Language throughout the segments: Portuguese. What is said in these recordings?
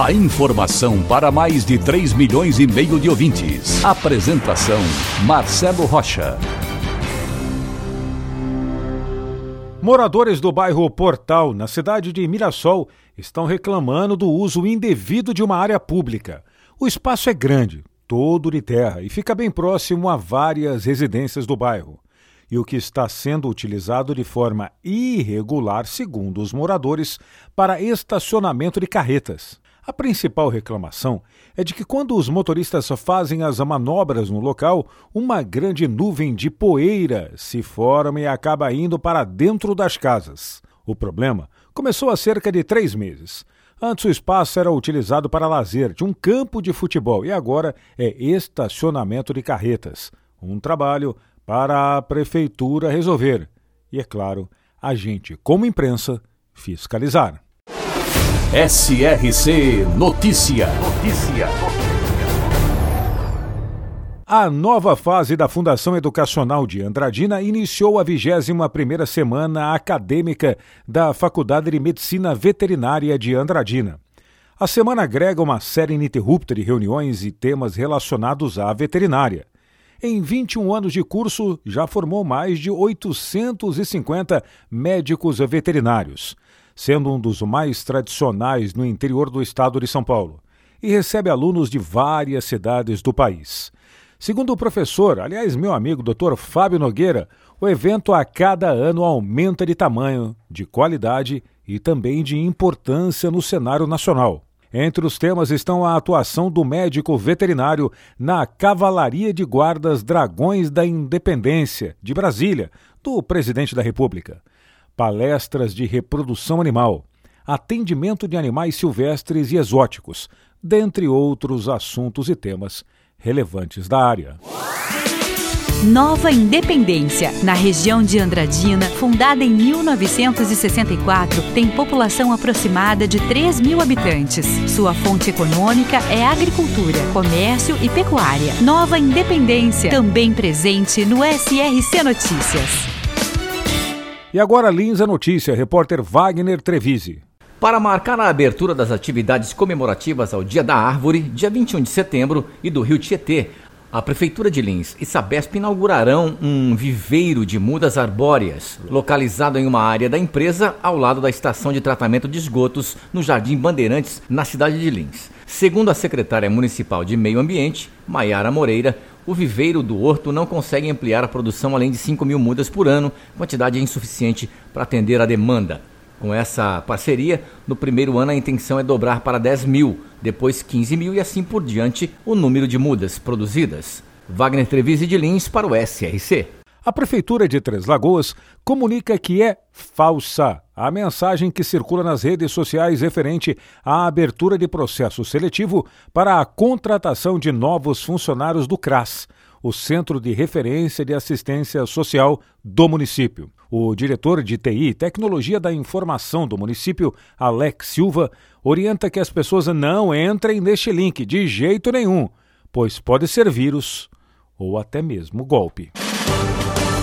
A informação para mais de 3 milhões e meio de ouvintes. Apresentação Marcelo Rocha. Moradores do bairro Portal, na cidade de Mirassol, estão reclamando do uso indevido de uma área pública. O espaço é grande, todo de terra e fica bem próximo a várias residências do bairro. E o que está sendo utilizado de forma irregular, segundo os moradores, para estacionamento de carretas. A principal reclamação é de que, quando os motoristas fazem as manobras no local, uma grande nuvem de poeira se forma e acaba indo para dentro das casas. O problema começou há cerca de três meses. Antes o espaço era utilizado para lazer, de um campo de futebol, e agora é estacionamento de carretas. Um trabalho para a prefeitura resolver. E, é claro, a gente, como imprensa, fiscalizar. SRC Notícia. Notícia. A nova fase da Fundação Educacional de Andradina iniciou a 21ª semana acadêmica da Faculdade de Medicina Veterinária de Andradina. A semana agrega uma série ininterrupta de reuniões e temas relacionados à veterinária. Em 21 anos de curso, já formou mais de 850 médicos veterinários, sendo um dos mais tradicionais no interior do estado de São Paulo, e recebe alunos de várias cidades do país. Segundo o professor, aliás, meu amigo Dr. Fábio Nogueira, o evento a cada ano aumenta de tamanho, de qualidade e também de importância no cenário nacional. Entre os temas estão a atuação do médico veterinário na Cavalaria de Guardas Dragões da Independência, de Brasília, do presidente da República, palestras de reprodução animal, atendimento de animais silvestres e exóticos, dentre outros assuntos e temas relevantes da área. Nova Independência, na região de Andradina, fundada em 1964, tem população aproximada de 3 mil habitantes. Sua fonte econômica é agricultura, comércio e pecuária. Nova Independência, também presente no SRC Notícias. E agora Lins a notícia, repórter Wagner Trevisi. Para marcar a abertura das atividades comemorativas ao Dia da Árvore, dia 21 de setembro, e do Rio Tietê, a Prefeitura de Lins e Sabesp inaugurarão um viveiro de mudas arbóreas, localizado em uma área da empresa ao lado da estação de tratamento de esgotos no Jardim Bandeirantes, na cidade de Lins. Segundo a secretária municipal de Meio Ambiente, Maiara Moreira, o viveiro do horto não consegue ampliar a produção além de 5 mil mudas por ano, quantidade insuficiente para atender a demanda. Com essa parceria, no primeiro ano a intenção é dobrar para 10 mil, depois 15 mil e assim por diante o número de mudas produzidas. Wagner Trevise de Lins para o SRC. A Prefeitura de Três Lagoas comunica que é falsa a mensagem que circula nas redes sociais referente à abertura de processo seletivo para a contratação de novos funcionários do CRAS o Centro de Referência de Assistência Social do município. O diretor de TI e Tecnologia da Informação do município, Alex Silva, orienta que as pessoas não entrem neste link de jeito nenhum, pois pode ser vírus ou até mesmo golpe.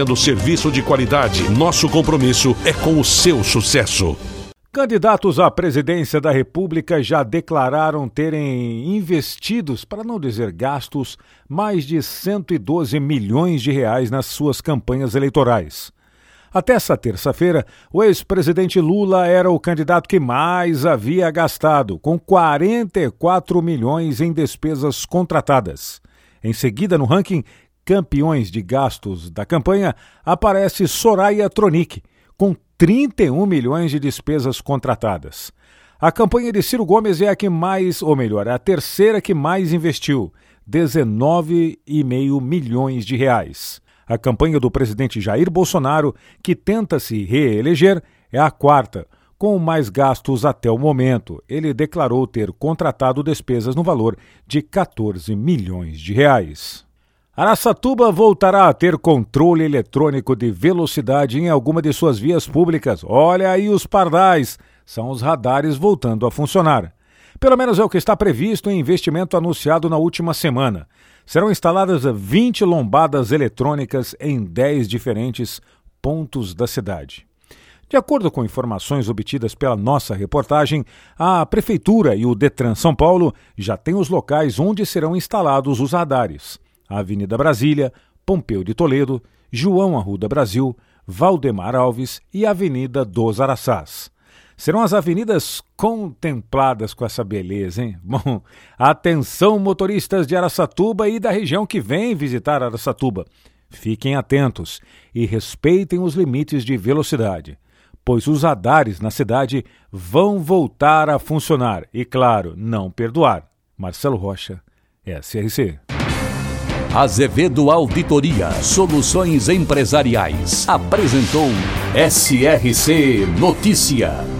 oferecendo serviço de qualidade. Nosso compromisso é com o seu sucesso. Candidatos à presidência da República já declararam terem investidos, para não dizer gastos, mais de 112 milhões de reais nas suas campanhas eleitorais. Até essa terça-feira, o ex-presidente Lula era o candidato que mais havia gastado, com 44 milhões em despesas contratadas. Em seguida, no ranking Campeões de Gastos da campanha, aparece Soraya Tronic, com 31 milhões de despesas contratadas. A campanha de Ciro Gomes é a que mais, ou melhor, é a terceira que mais investiu, 19,5 milhões de reais. A campanha do presidente Jair Bolsonaro, que tenta se reeleger, é a quarta, com mais gastos até o momento. Ele declarou ter contratado despesas no valor de 14 milhões de reais. Araçatuba voltará a ter controle eletrônico de velocidade em alguma de suas vias públicas. Olha aí os pardais, são os radares voltando a funcionar. Pelo menos é o que está previsto em investimento anunciado na última semana. Serão instaladas 20 lombadas eletrônicas em 10 diferentes pontos da cidade. De acordo com informações obtidas pela nossa reportagem, a Prefeitura e o Detran São Paulo já têm os locais onde serão instalados os radares: Avenida Brasília, Pompeu de Toledo, João Arruda Brasil, Valdemar Alves e Avenida dos Araçás. Serão as avenidas contempladas com essa beleza, hein? Bom, atenção motoristas de Araçatuba e da região que vem visitar Araçatuba. Fiquem atentos e respeitem os limites de velocidade, pois os radares na cidade vão voltar a funcionar e, claro, não perdoar. Marcelo Rocha, SRC. Azevedo Auditoria Soluções Empresariais apresentou SRC Notícia.